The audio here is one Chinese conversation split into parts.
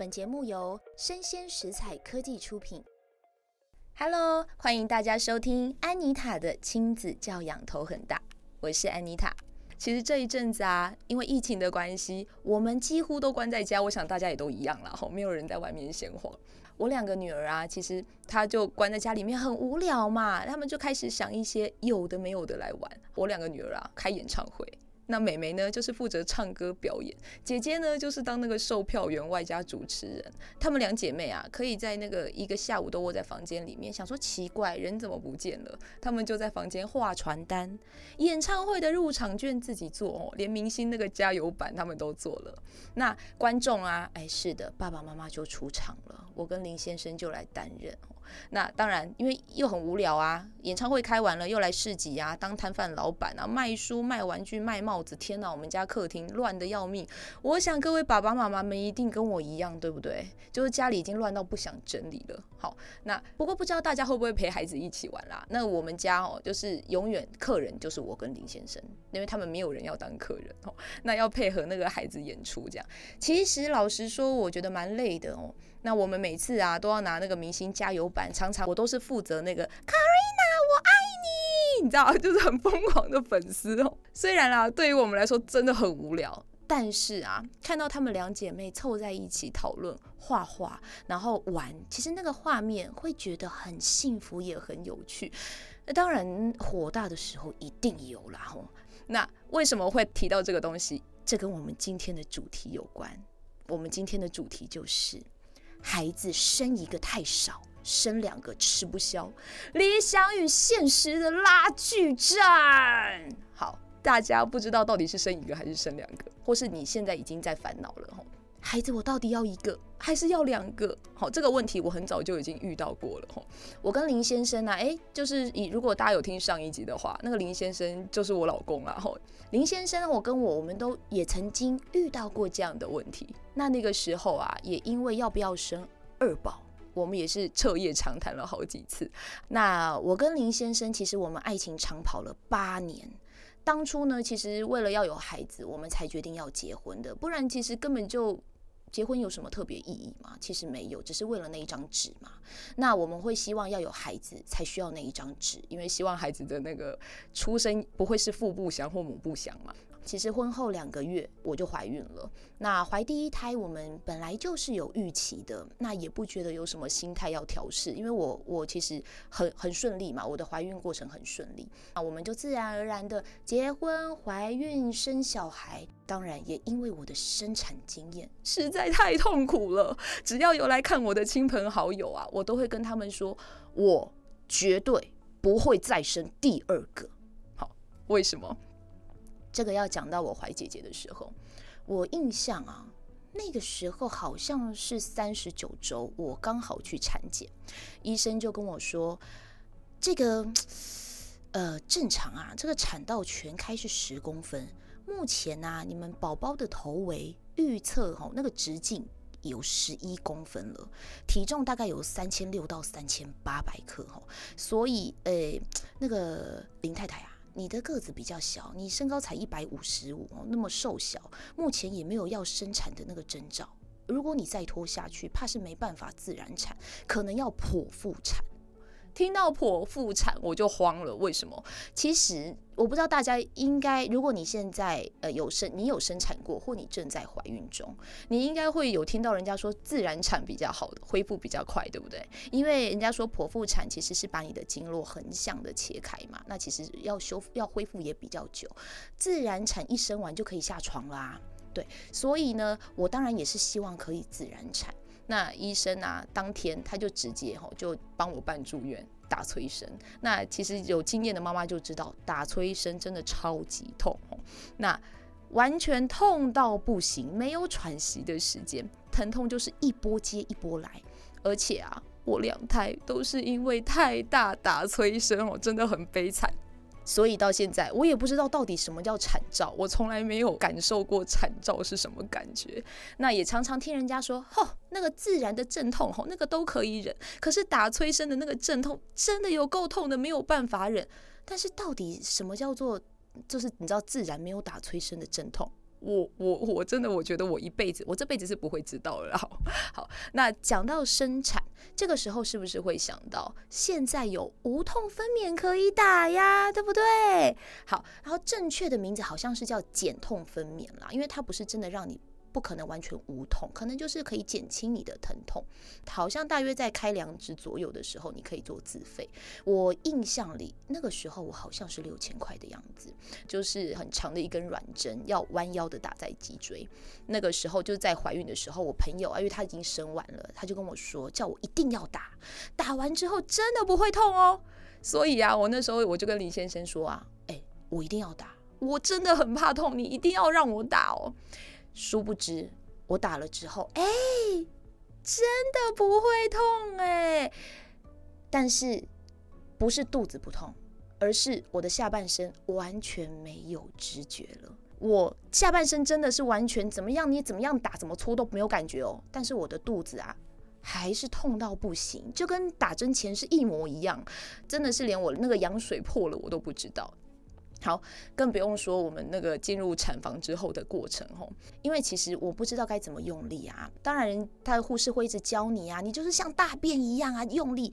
本节目由生鲜食材科技出品。Hello，欢迎大家收听安妮塔的亲子教养头很大，我是安妮塔。其实这一阵子啊，因为疫情的关系，我们几乎都关在家，我想大家也都一样了，吼，没有人在外面闲晃。我两个女儿啊，其实她就关在家里面很无聊嘛，他们就开始想一些有的没有的来玩。我两个女儿啊，开演唱会。那妹妹呢，就是负责唱歌表演；姐姐呢，就是当那个售票员外加主持人。她们两姐妹啊，可以在那个一个下午都窝在房间里面，想说奇怪，人怎么不见了？她们就在房间画传单，演唱会的入场券自己做哦，连明星那个加油版他们都做了。那观众啊，哎，是的，爸爸妈妈就出场了，我跟林先生就来担任。那当然，因为又很无聊啊，演唱会开完了，又来市集啊，当摊贩老板啊，卖书、卖玩具、卖帽子。天呐，我们家客厅乱得要命。我想各位爸爸妈妈们一定跟我一样，对不对？就是家里已经乱到不想整理了。好，那不过不知道大家会不会陪孩子一起玩啦？那我们家哦，就是永远客人就是我跟林先生，因为他们没有人要当客人哦。那要配合那个孩子演出，这样其实老实说，我觉得蛮累的哦。那我们每次啊都要拿那个明星加油版，常常我都是负责那个 Karina，我爱你，你知道，就是很疯狂的粉丝哦。虽然啦，对于我们来说真的很无聊，但是啊，看到她们两姐妹凑在一起讨论画画，然后玩，其实那个画面会觉得很幸福，也很有趣。那当然，火大的时候一定有啦吼。那为什么会提到这个东西？这跟我们今天的主题有关。我们今天的主题就是。孩子生一个太少，生两个吃不消，理想与现实的拉锯战。好，大家不知道到底是生一个还是生两个，或是你现在已经在烦恼了吼，孩子我到底要一个还是要两个？好，这个问题我很早就已经遇到过了吼。我跟林先生啊，哎，就是以如果大家有听上一集的话，那个林先生就是我老公啊吼。林先生，我跟我我们都也曾经遇到过这样的问题。那那个时候啊，也因为要不要生二宝，我们也是彻夜长谈了好几次。那我跟林先生，其实我们爱情长跑了八年。当初呢，其实为了要有孩子，我们才决定要结婚的，不然其实根本就。结婚有什么特别意义吗？其实没有，只是为了那一张纸嘛。那我们会希望要有孩子才需要那一张纸，因为希望孩子的那个出生不会是父不祥或母不祥嘛。其实婚后两个月我就怀孕了。那怀第一胎我们本来就是有预期的，那也不觉得有什么心态要调试，因为我我其实很很顺利嘛，我的怀孕过程很顺利。那我们就自然而然的结婚、怀孕、生小孩。当然也因为我的生产经验实在太痛苦了，只要有来看我的亲朋好友啊，我都会跟他们说，我绝对不会再生第二个。好，为什么？这个要讲到我怀姐姐的时候，我印象啊，那个时候好像是三十九周，我刚好去产检，医生就跟我说，这个呃正常啊，这个产道全开是十公分，目前啊，你们宝宝的头围预测哈，那个直径有十一公分了，体重大概有三千六到三千八百克哈，所以呃那个林太太啊。你的个子比较小，你身高才一百五十五，那么瘦小，目前也没有要生产的那个征兆。如果你再拖下去，怕是没办法自然产，可能要剖腹产。听到剖腹产我就慌了，为什么？其实我不知道大家应该，如果你现在呃有生，你有生产过，或你正在怀孕中，你应该会有听到人家说自然产比较好的，恢复比较快，对不对？因为人家说剖腹产其实是把你的经络横向的切开嘛，那其实要修复要恢复也比较久，自然产一生完就可以下床啦，对，所以呢，我当然也是希望可以自然产。那医生啊，当天他就直接吼就帮我办住院打催生。那其实有经验的妈妈就知道，打催生真的超级痛哦，那完全痛到不行，没有喘息的时间，疼痛就是一波接一波来。而且啊，我两胎都是因为太大打催生哦，真的很悲惨。所以到现在，我也不知道到底什么叫惨照，我从来没有感受过惨照是什么感觉。那也常常听人家说，吼，那个自然的阵痛，吼，那个都可以忍。可是打催生的那个阵痛，真的有够痛的，没有办法忍。但是到底什么叫做，就是你知道自然没有打催生的阵痛，我我我真的我觉得我一辈子，我这辈子是不会知道了。好，好，那讲到生产，这个时候是不是会想到现在有无痛分娩可以打呀？对不对？好，然后正确的名字好像是叫减痛分娩啦，因为它不是真的让你。不可能完全无痛，可能就是可以减轻你的疼痛。好像大约在开两指左右的时候，你可以做自费。我印象里那个时候我好像是六千块的样子，就是很长的一根软针，要弯腰的打在脊椎。那个时候就是在怀孕的时候，我朋友啊，因为他已经生完了，他就跟我说，叫我一定要打，打完之后真的不会痛哦。所以啊，我那时候我就跟林先生说啊，哎，我一定要打，我真的很怕痛，你一定要让我打哦。殊不知，我打了之后，哎，真的不会痛哎。但是不是肚子不痛，而是我的下半身完全没有知觉了。我下半身真的是完全怎么样，你怎么样打怎么搓都没有感觉哦。但是我的肚子啊，还是痛到不行，就跟打针前是一模一样。真的是连我那个羊水破了，我都不知道。好，更不用说我们那个进入产房之后的过程吼，因为其实我不知道该怎么用力啊。当然，他的护士会一直教你啊，你就是像大便一样啊用力。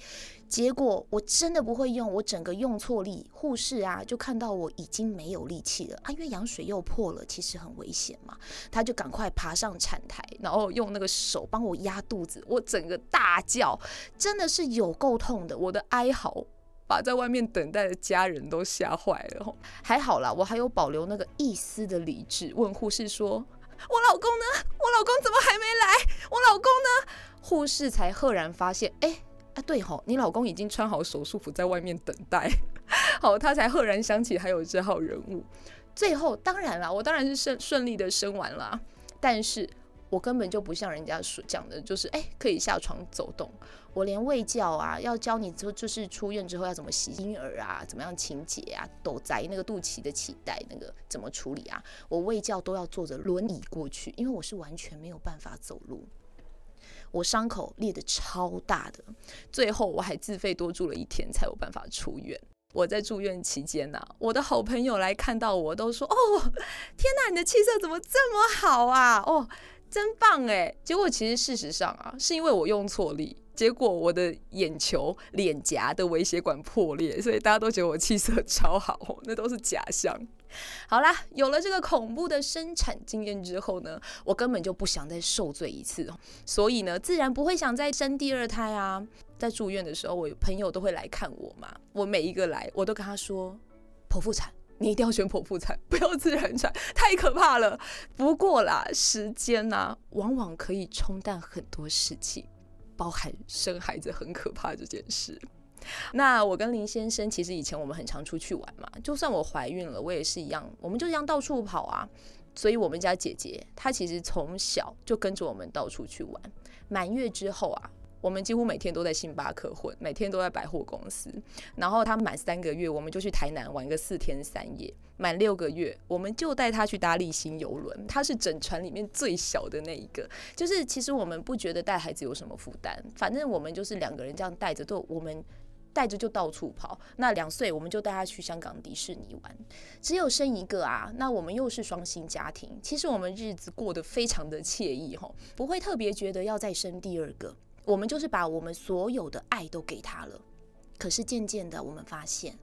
结果我真的不会用，我整个用错力，护士啊就看到我已经没有力气了啊，因为羊水又破了，其实很危险嘛。他就赶快爬上产台，然后用那个手帮我压肚子，我整个大叫，真的是有够痛的，我的哀嚎。把在外面等待的家人都吓坏了，还好啦，我还有保留那个一丝的理智，问护士说：“我老公呢？我老公怎么还没来？我老公呢？”护士才赫然发现，哎，啊对吼，你老公已经穿好手术服在外面等待，好，他才赫然想起还有这号人物。最后，当然啦，我当然是顺 顺利的生完了，但是。我根本就不像人家说讲的，就是哎，可以下床走动。我连喂教啊，要教你就就是出院之后要怎么洗婴儿啊，怎么样清洁啊，抖摘那个肚脐的脐带那个怎么处理啊，我喂教都要坐着轮椅过去，因为我是完全没有办法走路。我伤口裂得超大的，最后我还自费多住了一天才有办法出院。我在住院期间呐、我的好朋友来看到我都说：“哦，天哪，你的气色怎么这么好啊？哦。”真棒哎！结果其实事实上啊，是因为我用错力，结果我的眼球、脸颊的微血管破裂，所以大家都觉得我气色超好，那都是假象。好啦，有了这个恐怖的生产经验之后呢，我根本就不想再受罪一次，所以呢，自然不会想再生第二胎啊。在住院的时候，我朋友都会来看我嘛，我每一个来，我都跟他说剖腹产。你一定要选剖腹产，不要自然产，太可怕了。不过啦，时间呐、往往可以冲淡很多事情，包含生孩子很可怕这件事。那我跟林先生其实以前我们很常出去玩嘛，就算我怀孕了，我也是一样，我们就这样到处跑啊。所以我们家姐姐她其实从小就跟着我们到处去玩，满月之后啊。我们几乎每天都在星巴克混，每天都在百货公司。然后他满三个月，我们就去台南玩个四天三夜；满六个月，我们就带他去搭丽星邮轮。他是整船里面最小的那一个，就是其实我们不觉得带孩子有什么负担，反正我们就是两个人这样带着，都我们带着就到处跑。那两岁我们就带他去香港迪士尼玩。只有生一个啊，那我们又是双薪家庭，其实我们日子过得非常的惬意吼，不会特别觉得要再生第二个。我们就是把我们所有的爱都给他了，可是渐渐的，我们发现，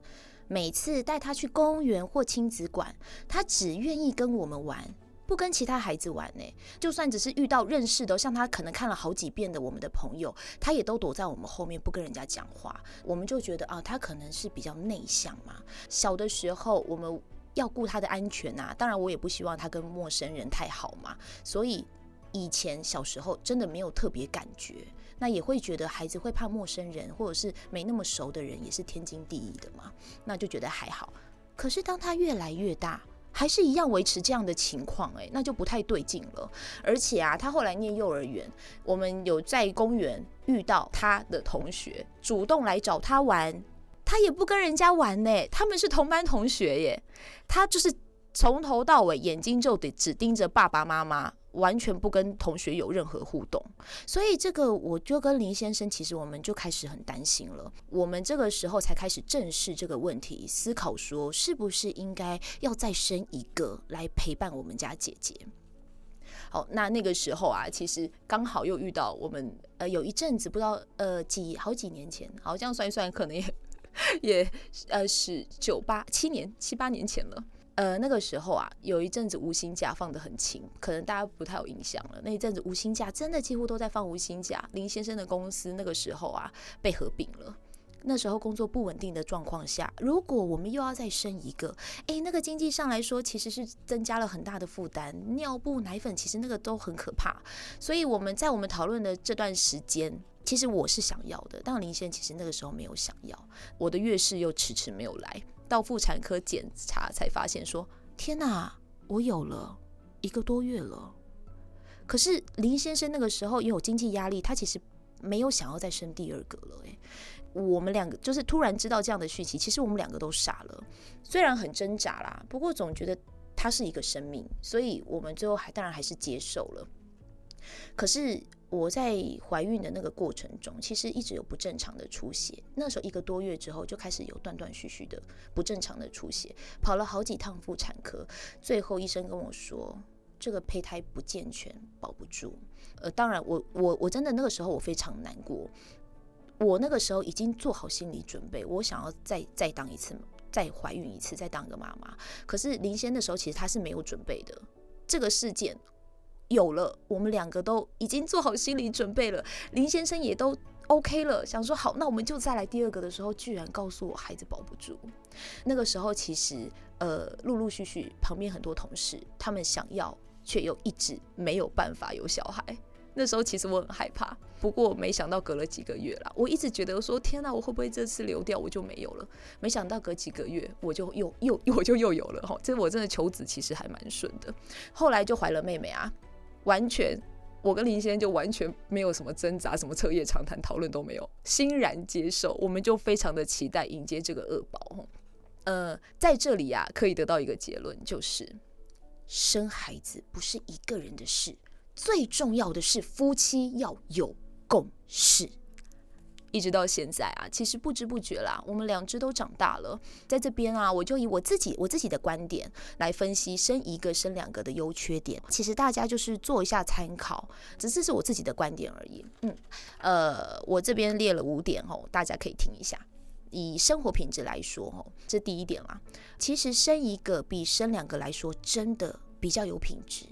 每次带他去公园或亲子馆，他只愿意跟我们玩，不跟其他孩子玩呢。就算只是遇到认识的，像他可能看了好几遍的我们的朋友，他也都躲在我们后面不跟人家讲话。我们就觉得啊，他可能是比较内向嘛。小的时候，我们要顾他的安全啊，当然我也不希望他跟陌生人太好嘛。所以以前小时候真的没有特别感觉。那也会觉得孩子会怕陌生人，或者是没那么熟的人，也是天经地义的嘛。那就觉得还好。可是当他越来越大，还是一样维持这样的情况，诶，那就不太对劲了。而且啊，他后来念幼儿园，我们有在公园遇到他的同学，主动来找他玩，他也不跟人家玩呢。他们是同班同学耶，他就是从头到尾眼睛就得只盯着爸爸妈妈。完全不跟同学有任何互动，所以这个我就跟林先生，其实我们就开始很担心了。我们这个时候才开始正视这个问题，思考说是不是应该要再生一个来陪伴我们家姐姐。好，那那个时候啊，其实刚好又遇到我们呃有一阵子不知道呃几好几年前，好这样算一算可能也 也呃是九八七年七八年前了。呃，那个时候啊，有一阵子无薪假放得很勤，可能大家不太有印象了。那一阵子无薪假真的几乎都在放无薪假。林先生的公司那个时候啊被合并了，那时候工作不稳定的状况下，如果我们又要再生一个，诶，那个经济上来说其实是增加了很大的负担。尿布、奶粉其实那个都很可怕。所以我们在我们讨论的这段时间，其实我是想要的，但林先生其实那个时候没有想要。我的月事又迟迟没有来。到妇产科检查才发现，说天哪，我有了一个多月了。可是林先生那个时候也有经济压力，他其实没有想要再生第二个了。诶，我们两个就是突然知道这样的讯息，其实我们两个都傻了。虽然很挣扎啦，不过总觉得他是一个生命，所以我们最后还当然还是接受了。可是。我在怀孕的那个过程中，其实一直有不正常的出血。那时候一个多月之后，就开始有断断续续的不正常的出血，跑了好几趟妇产科，最后医生跟我说，这个胚胎不健全，保不住。呃，当然我，我我真的那个时候我非常难过。我那个时候已经做好心理准备，我想要再再当一次，再怀孕一次，再当一个妈妈。可是林先的时候，其实他是没有准备的。这个事件。有了，我们两个都已经做好心理准备了。林先生也都 OK 了，想说好，那我们就再来第二个的时候，居然告诉我孩子保不住。那个时候其实呃，陆陆续续旁边很多同事他们想要，却又一直没有办法有小孩。那时候其实我很害怕，不过没想到隔了几个月啦，我一直觉得说天哪，我会不会这次流掉我就没有了？没想到隔几个月我就又又我就又有了哈，这我真的求子其实还蛮顺的。后来就怀了妹妹啊。完全，我跟林先生就完全没有什么挣扎，什么彻夜长谈讨论都没有，欣然接受。我们就非常的期待迎接这个恶宝。呃，在这里啊，可以得到一个结论，就是生孩子不是一个人的事，最重要的是夫妻要有共识。一直到现在啊，其实不知不觉啦，我们两只都长大了。在这边啊，我就以我自己我自己的观点来分析生一个生两个的优缺点。其实大家就是做一下参考，只是是我自己的观点而已。嗯，呃，我这边列了五点哦，大家可以听一下。以生活品质来说哦，这第一点啦，其实生一个比生两个来说真的比较有品质。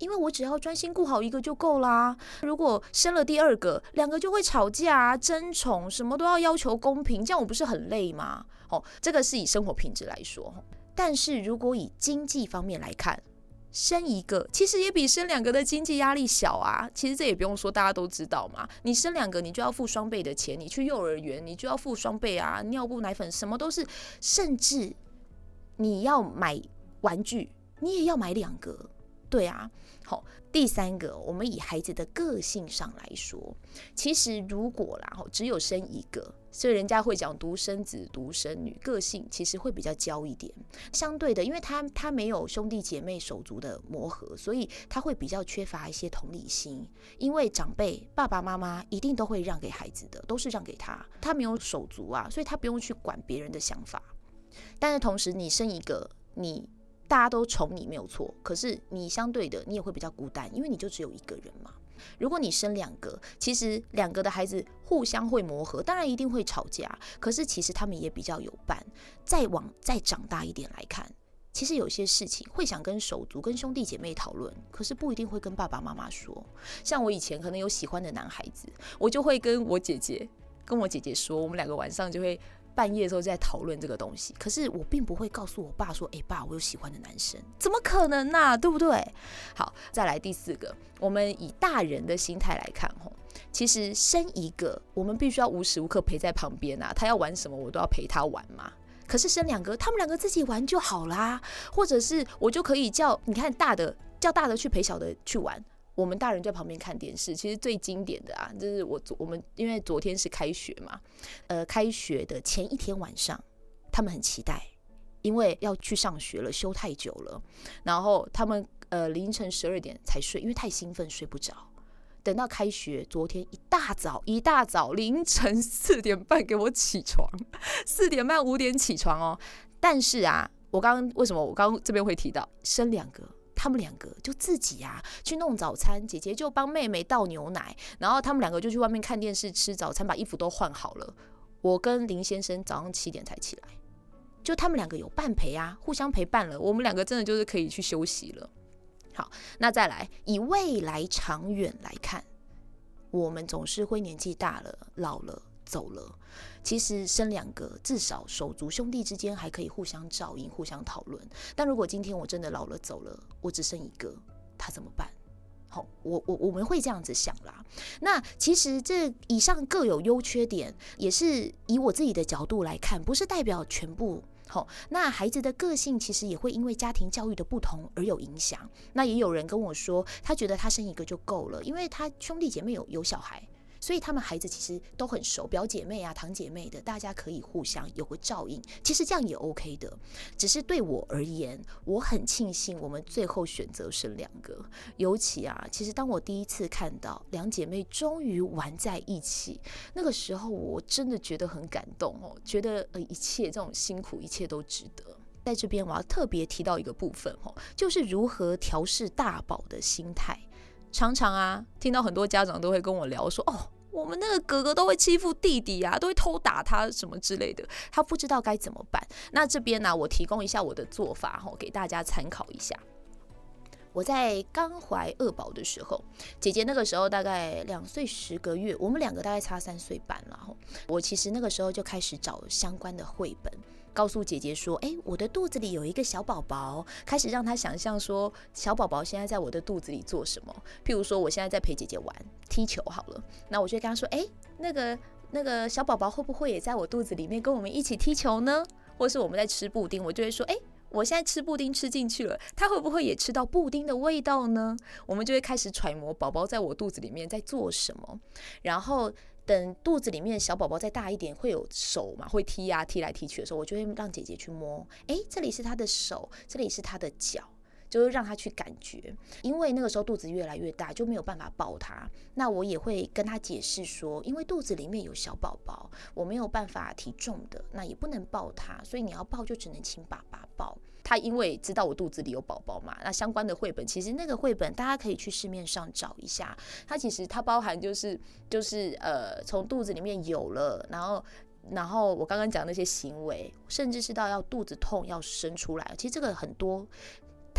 因为我只要专心顾好一个就够啦。如果生了第二个，两个就会吵架、争宠，什么都要要求公平，这样我不是很累吗？哦，这个是以生活品质来说。但是如果以经济方面来看，生一个其实也比生两个的经济压力小啊。其实这也不用说，大家都知道嘛。你生两个，你就要付双倍的钱，你去幼儿园，你就要付双倍啊，尿布、奶粉什么都是，甚至你要买玩具，你也要买两个。对啊。好，第三个，我们以孩子的个性上来说，其实如果啦，只有生一个，所以人家会讲独生子、独生女，个性其实会比较娇一点。相对的，因为他他没有兄弟姐妹手足的磨合，所以他会比较缺乏一些同理心。因为长辈爸爸妈妈一定都会让给孩子的，都是让给他，他没有手足啊，所以他不用去管别人的想法。但是同时，你生一个，你。大家都宠你没有错，可是你相对的你也会比较孤单，因为你就只有一个人嘛。如果你生两个，其实两个的孩子互相会磨合，当然一定会吵架，可是其实他们也比较有伴。再往再长大一点来看，其实有些事情会想跟手足、跟兄弟姐妹讨论，可是不一定会跟爸爸妈妈说。像我以前可能有喜欢的男孩子，我就会跟我姐姐跟我姐姐说，我们两个晚上就会。半夜的时候在讨论这个东西，可是我并不会告诉我爸说：“哎，爸，我有喜欢的男生。”怎么可能呢？对不对？好，再来第四个，我们以大人的心态来看，吼，其实生一个，我们必须要无时无刻陪在旁边啊，他要玩什么，我都要陪他玩嘛。可是生两个，他们两个自己玩就好啦，或者是我就可以叫你看大的叫大的去陪小的去玩。我们大人在旁边看电视，其实最经典的啊，就是我我们因为昨天是开学嘛，呃，开学的前一天晚上，他们很期待，因为要去上学了，休太久了，然后他们呃凌晨十二点才睡，因为太兴奋睡不着。等到开学，昨天一大早一大早凌晨四点半给我起床，四点半五点起床哦。但是啊，我刚刚为什么我刚刚这边会提到生两个？他们两个就自己啊去弄早餐，姐姐就帮妹妹倒牛奶，然后他们两个就去外面看电视吃早餐，把衣服都换好了。我跟林先生早上七点才起来，就他们两个有伴陪啊，互相陪伴了。我们两个真的就是可以去休息了。好，那再来以未来长远来看，我们总是会年纪大了，老了。走了，其实生两个至少手足兄弟之间还可以互相照应、互相讨论。但如果今天我真的老了走了，我只剩一个，他怎么办？好，我我我们会这样子想啦。那其实这以上各有优缺点，也是以我自己的角度来看，不是代表全部。好，那孩子的个性其实也会因为家庭教育的不同而有影响。那也有人跟我说，他觉得他生一个就够了，因为他兄弟姐妹有有小孩。所以他们孩子其实都很熟，表姐妹啊、堂姐妹的，大家可以互相有个照应。其实这样也 OK 的，只是对我而言，我很庆幸我们最后选择生两个。尤其啊，其实当我第一次看到两姐妹终于玩在一起，那个时候我真的觉得很感动哦，觉得呃一切这种辛苦，一切都值得。在这边我要特别提到一个部分哦，就是如何调试大宝的心态。常常啊，听到很多家长都会跟我聊说：“哦，我们那个哥哥都会欺负弟弟啊，都会偷打他什么之类的，他不知道该怎么办。”那这边呢，我提供一下我的做法哈，给大家参考一下。我在刚怀二宝的时候，姐姐那个时候大概两岁十个月，我们两个大概差三岁半了。我其实那个时候就开始找相关的绘本。告诉姐姐说：“诶，我的肚子里有一个小宝宝。”开始让她想象说，小宝宝现在在我的肚子里做什么？譬如说，我现在在陪姐姐玩踢球好了，那我就跟她说：“诶，那个那个小宝宝会不会也在我肚子里面跟我们一起踢球呢？”或是我们在吃布丁，我就会说：“诶，我现在吃布丁吃进去了，他会不会也吃到布丁的味道呢？”我们就会开始揣摩宝宝在我肚子里面在做什么，然后。等肚子里面小宝宝再大一点，会有手嘛？会踢呀、踢来踢去的时候，我就会让姐姐去摸。哎，这里是他的手，这里是他的脚，就是让他去感觉。因为那个时候肚子越来越大，就没有办法抱他。那我也会跟他解释说，因为肚子里面有小宝宝，我没有办法提重的，那也不能抱他，所以你要抱就只能请爸爸抱。他因为知道我肚子里有宝宝嘛，那相关的绘本，其实那个绘本大家可以去市面上找一下。它其实它包含就是就是呃，从肚子里面有了，然后然后我刚刚讲那些行为，甚至是到要肚子痛要生出来，其实这个很多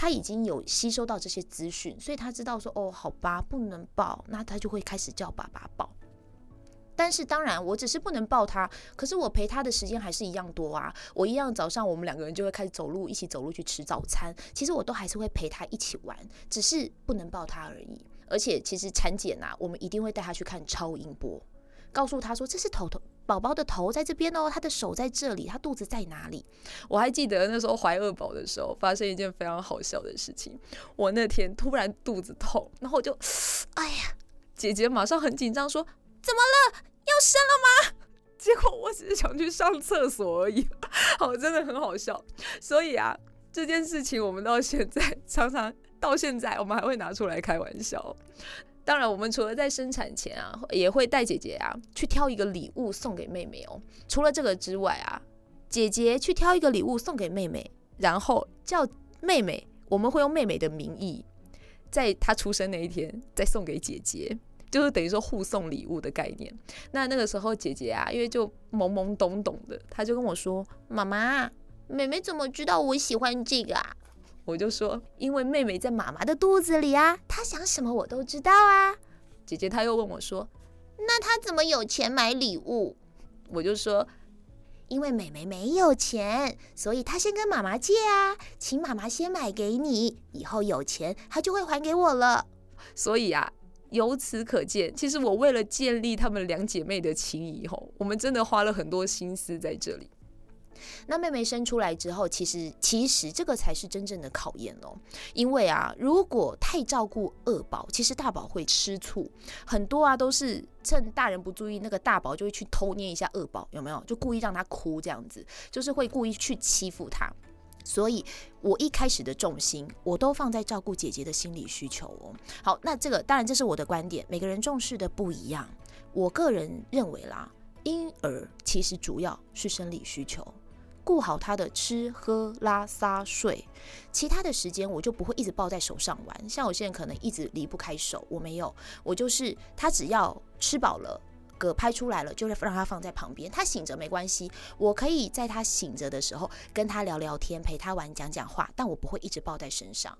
他已经有吸收到这些资讯，所以他知道说哦，好吧，不能抱，那他就会开始叫爸爸抱。但是当然，我只是不能抱他，可是我陪他的时间还是一样多啊。我一样早上我们两个人就会开始走路，一起走路去吃早餐。其实我都还是会陪他一起玩，只是不能抱他而已。而且其实产检啊，我们一定会带他去看超音波，告诉他说，这是头头宝宝的头在这边哦，他的手在这里，他肚子在哪里？我还记得那时候怀二宝的时候，发生一件非常好笑的事情。我那天突然肚子痛，然后我就，哎呀，姐姐马上很紧张说，怎么了？要生了吗？结果我只是想去上厕所而已，好，真的很好笑。所以啊，这件事情我们到现在常常到现在，我们还会拿出来开玩笑。当然，我们除了在生产前啊，也会带姐姐啊去挑一个礼物送给妹妹哦。除了这个之外啊，姐姐去挑一个礼物送给妹妹，然后叫妹妹，我们会用妹妹的名义，在她出生那一天再送给姐姐。就是等于说互送礼物的概念。那那个时候姐姐啊，因为就懵懵懂懂的，她就跟我说：“妈妈，妹妹怎么知道我喜欢这个啊？”我就说：“因为妹妹在妈妈的肚子里啊，她想什么我都知道啊。”姐姐她又问我说：“那她怎么有钱买礼物？”我就说：“因为妹妹没有钱，所以她先跟妈妈借啊，请妈妈先买给你，以后有钱她就会还给我了。”所以啊。由此可见，其实我为了建立她们两姐妹的情谊，吼，我们真的花了很多心思在这里。那妹妹生出来之后，其实其实这个才是真正的考验哦。因为啊，如果太照顾二宝，其实大宝会吃醋，很多啊都是趁大人不注意，那个大宝就会去偷捏一下二宝，有没有？就故意让他哭这样子，就是会故意去欺负他。所以我一开始的重心，我都放在照顾姐姐的心理需求哦。好，那这个当然这是我的观点，每个人重视的不一样。我个人认为啦，婴儿其实主要是生理需求，顾好他的吃喝拉撒睡，其他的时间我就不会一直抱在手上玩。像有些人可能一直离不开手，我没有，我就是他只要吃饱了。嗝拍出来了，就让他放在旁边。他醒着没关系，我可以在他醒着的时候跟他聊聊天，陪他玩，讲讲话。但我不会一直抱在身上。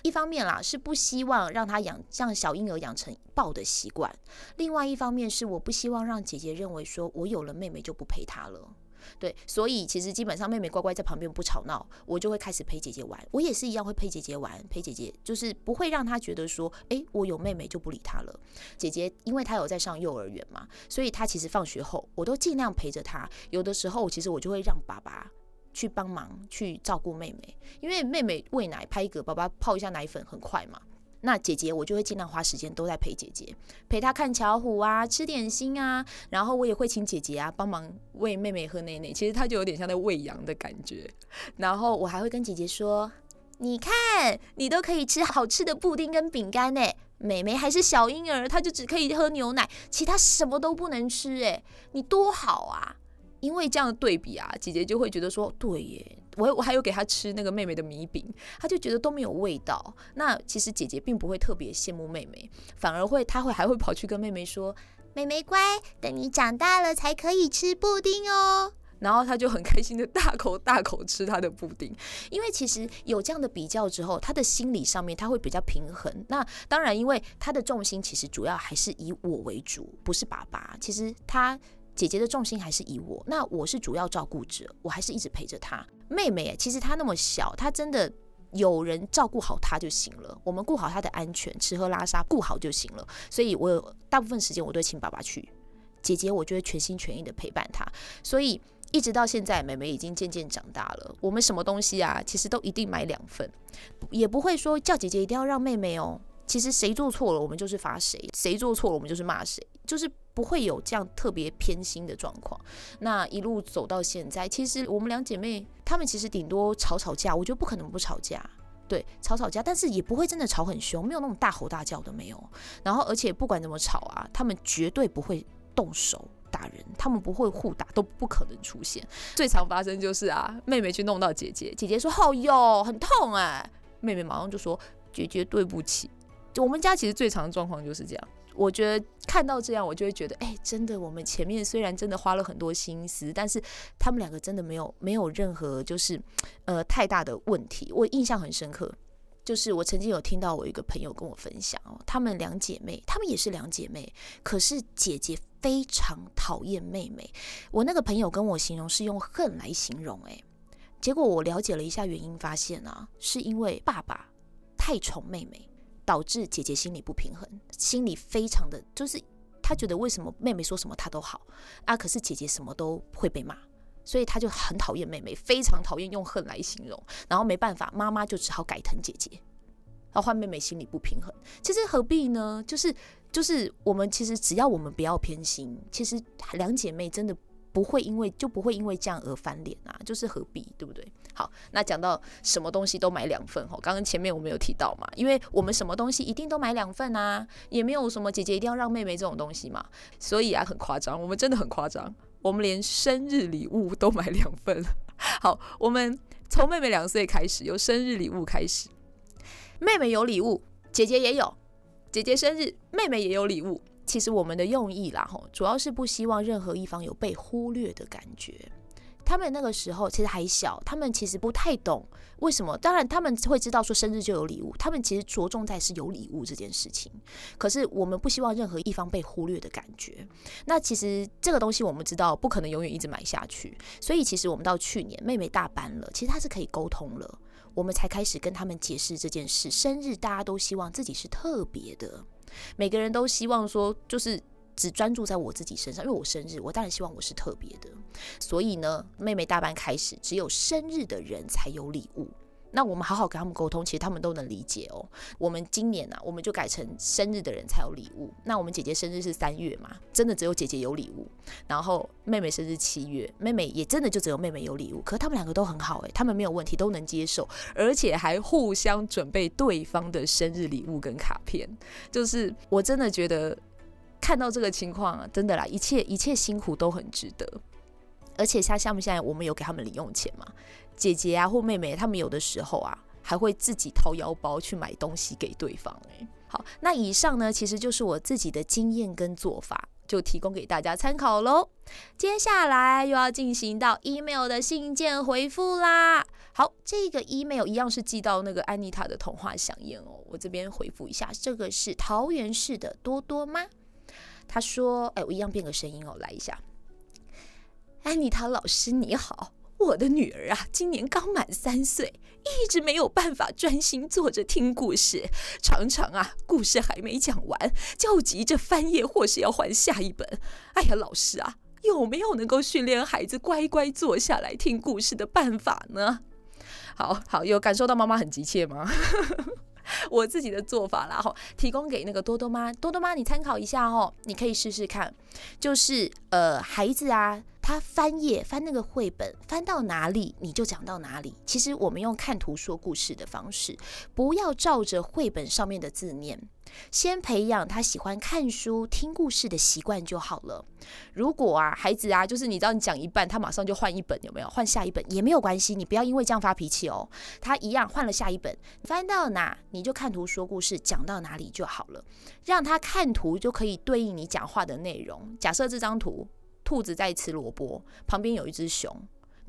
一方面啦，是不希望让他养像小婴儿养成抱的习惯；另外一方面是我不希望让姐姐认为说我有了妹妹就不陪她了。对，所以其实基本上妹妹乖乖在旁边不吵闹，我就会开始陪姐姐玩。我也是一样会陪姐姐玩，陪姐姐就是不会让她觉得说，诶，我有妹妹就不理她了。姐姐因为她有在上幼儿园嘛，所以她其实放学后我都尽量陪着她。有的时候其实我就会让爸爸去帮忙去照顾妹妹，因为妹妹喂奶拍嗝，爸爸泡一下奶粉很快嘛。那姐姐，我就会尽量花时间都在陪姐姐，陪她看巧虎啊，吃点心啊，然后我也会请姐姐啊帮忙喂妹妹喝奶奶，其实她就有点像在喂羊的感觉。然后我还会跟姐姐说：“你看，你都可以吃好吃的布丁跟饼干呢，妹妹还是小婴儿，她就只可以喝牛奶，其他什么都不能吃，哎，你多好啊！”因为这样的对比啊，姐姐就会觉得说：“对耶。”我我还有给她吃那个妹妹的米饼，她就觉得都没有味道。那其实姐姐并不会特别羡慕妹妹，反而会她会还会跑去跟妹妹说：“妹妹乖，等你长大了才可以吃布丁哦。”然后他就很开心的大口大口吃他的布丁。因为其实有这样的比较之后，他的心理上面他会比较平衡。那当然，因为他的重心其实主要还是以我为主，不是爸爸。其实他。姐姐的重心还是以我，那我是主要照顾者，我还是一直陪着她。妹妹，其实她那么小，她真的有人照顾好她就行了。我们顾好她的安全，吃喝拉撒顾好就行了。所以我有大部分时间我都请爸爸去。姐姐，我就会全心全意的陪伴她。所以一直到现在，妹妹已经渐渐长大了。我们什么东西啊，其实都一定买两份，也不会说叫姐姐一定要让妹妹哦。其实谁做错了，我们就是罚谁；谁做错了，我们就是骂谁，就是。不会有这样特别偏心的状况。那一路走到现在，其实我们两姐妹，她们其实顶多吵吵架，我觉得不可能不吵架，对，吵吵架，但是也不会真的吵很凶，没有那种大吼大叫的没有。然后，而且不管怎么吵啊，她们绝对不会动手打人，她们不会互打，都不可能出现。最常发生就是啊，妹妹去弄到姐姐，姐姐说：“好哟，很痛哎。”妹妹马上就说：“姐姐对不起。”我们家其实最常的状况就是这样。我觉得看到这样，我就会觉得，哎，真的，我们前面虽然真的花了很多心思，但是他们两个真的没有没有任何就是呃太大的问题。我印象很深刻，就是我曾经有听到我一个朋友跟我分享哦，她们两姐妹，她们也是两姐妹，可是姐姐非常讨厌妹妹。我那个朋友跟我形容是用恨来形容，哎，结果我了解了一下原因，发现啊，是因为爸爸太宠妹妹。导致姐姐心里不平衡，心里非常的就是，她觉得为什么妹妹说什么她都好啊，可是姐姐什么都会被骂，所以她就很讨厌妹妹，非常讨厌用恨来形容。然后没办法，妈妈就只好改疼姐姐，然后换妹妹心里不平衡。其实何必呢？就是就是我们其实只要我们不要偏心，其实两姐妹真的。不会因为就不会因为这样而翻脸啊，就是何必，对不对？好，那讲到什么东西都买两份哈，刚刚前面我们有提到嘛，因为我们什么东西一定都买两份啊，也没有什么姐姐一定要让妹妹这种东西嘛，所以啊很夸张，我们真的很夸张，我们连生日礼物都买两份。好，我们从妹妹两岁开始，由生日礼物开始，妹妹有礼物，姐姐也有，姐姐生日，妹妹也有礼物。其实我们的用意啦，吼，主要是不希望任何一方有被忽略的感觉。他们那个时候其实还小，他们其实不太懂为什么。当然他们会知道说生日就有礼物，他们其实着重在是有礼物这件事情。可是我们不希望任何一方被忽略的感觉。那其实这个东西我们知道不可能永远一直买下去，所以其实我们到去年妹妹大班了，其实她是可以沟通了，我们才开始跟他们解释这件事。生日大家都希望自己是特别的。每个人都希望说，就是只专注在我自己身上，因为我生日，我当然希望我是特别的。所以呢，妹妹大班开始，只有生日的人才有礼物。那我们好好跟他们沟通，其实他们都能理解哦。我们今年呢、啊，我们就改成生日的人才有礼物。那我们姐姐生日是三月嘛，真的只有姐姐有礼物。然后妹妹生日七月，妹妹也真的就只有妹妹有礼物。可他们两个都很好诶，他们没有问题，都能接受，而且还互相准备对方的生日礼物跟卡片。就是我真的觉得看到这个情况啊，真的啦，一切一切辛苦都很值得。而且像像不像我们有给他们零用钱嘛？姐姐啊或妹妹，他们有的时候啊还会自己掏腰包去买东西给对方。诶，好，那以上呢其实就是我自己的经验跟做法，就提供给大家参考喽。接下来又要进行到 email 的信件回复啦。好，这个 email 一样是寄到那个安妮塔的童话饗宴哦。我这边回复一下，这个是桃园市的多多吗？他说：“哎，我一样变个声音哦，来一下。安妮塔老师你好。”我的女儿啊，今年刚满三岁，一直没有办法专心坐着听故事，常常啊，故事还没讲完，就急着翻页或是要换下一本。哎呀，老师啊，有没有能够训练孩子乖乖坐下来听故事的办法呢？好好，有感受到妈妈很急切吗？我自己的做法啦，哈，提供给那个多多妈，多多妈你参考一下哦，你可以试试看，就是呃，孩子啊。他翻页翻那个绘本，翻到哪里你就讲到哪里。其实我们用看图说故事的方式，不要照着绘本上面的字念，先培养他喜欢看书、听故事的习惯就好了。如果啊，孩子啊，就是你知道你讲一半，他马上就换一本，有没有？换下一本也没有关系，你不要因为这样发脾气哦。他一样换了下一本，翻到哪你就看图说故事，讲到哪里就好了。让他看图就可以对应你讲话的内容。假设这张图。兔子在吃萝卜，旁边有一只熊，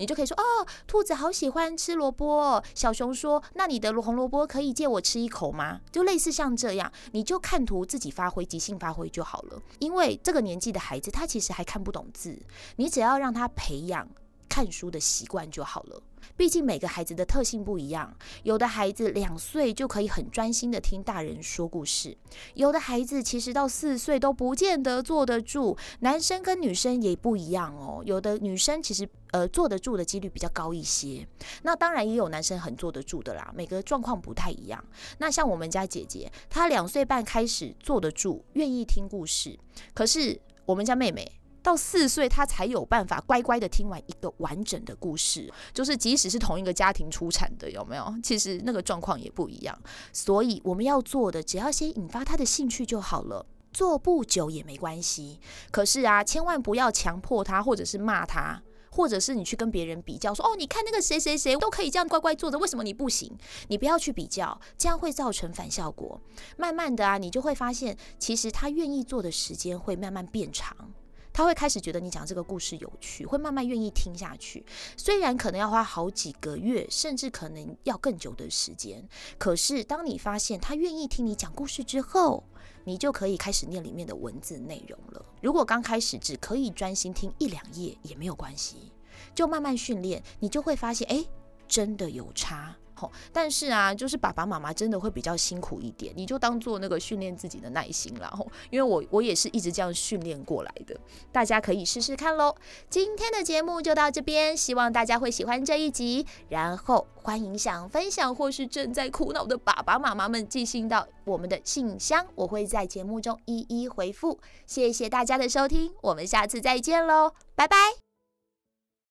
你就可以说：“哦，兔子好喜欢吃萝卜。”小熊说：“那你的红萝卜可以借我吃一口吗？”就类似像这样，你就看图自己发挥，即兴发挥就好了。因为这个年纪的孩子，他其实还看不懂字，你只要让他培养看书的习惯就好了。毕竟每个孩子的特性不一样，有的孩子两岁就可以很专心的听大人说故事，有的孩子其实到四岁都不见得坐得住。男生跟女生也不一样哦，有的女生其实呃坐得住的几率比较高一些。那当然也有男生很坐得住的啦，每个状况不太一样。那像我们家姐姐，她两岁半开始坐得住，愿意听故事，可是我们家妹妹。到四岁，他才有办法乖乖的听完一个完整的故事。就是即使是同一个家庭出产的，有没有？其实那个状况也不一样。所以我们要做的，只要先引发他的兴趣就好了。做不久也没关系。可是啊，千万不要强迫他，或者是骂他，或者是你去跟别人比较，说哦，你看那个谁谁谁都可以这样乖乖坐着，为什么你不行？你不要去比较，这样会造成反效果。慢慢的啊，你就会发现，其实他愿意做的时间会慢慢变长。他会开始觉得你讲这个故事有趣，会慢慢愿意听下去。虽然可能要花好几个月，甚至可能要更久的时间，可是当你发现他愿意听你讲故事之后，你就可以开始念里面的文字内容了。如果刚开始只可以专心听一两页也没有关系，就慢慢训练，你就会发现，哎，真的有差。但是啊，就是爸爸妈妈真的会比较辛苦一点，你就当做那个训练自己的耐心啦。吼，因为我我也是一直这样训练过来的，大家可以试试看喽。今天的节目就到这边，希望大家会喜欢这一集。然后欢迎想分享或是正在苦恼的爸爸妈妈们寄信到我们的信箱，我会在节目中一一回复。谢谢大家的收听，我们下次再见喽，拜拜。